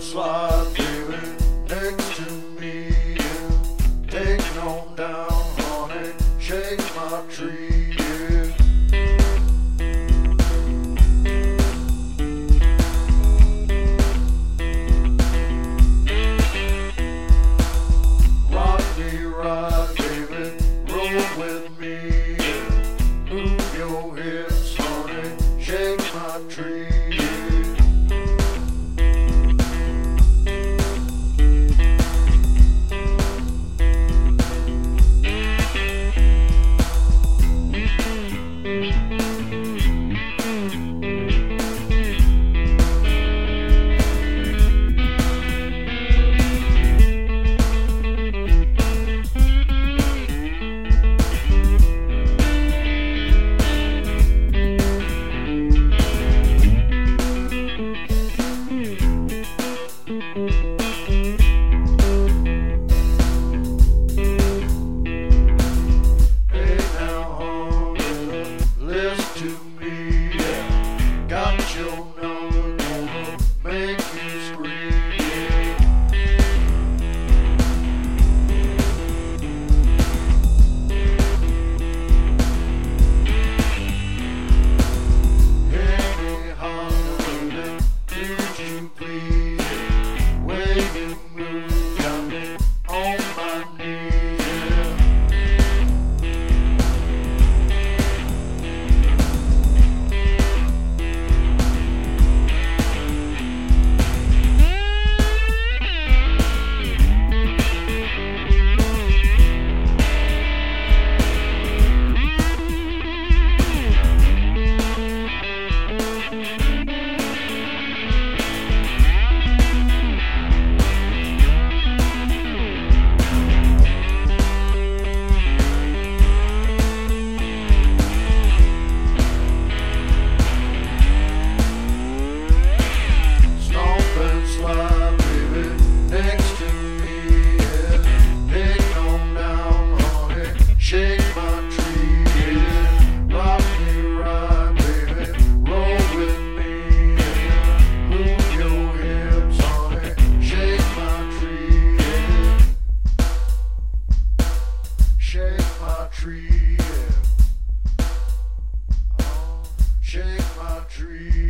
slide through next to me yeah. Take no down on it, shake my tree yeah. Rock me right, baby, roll with me yeah. Move your hips, honey, shake my tree Shake my tree. Yeah. Oh, shake my tree.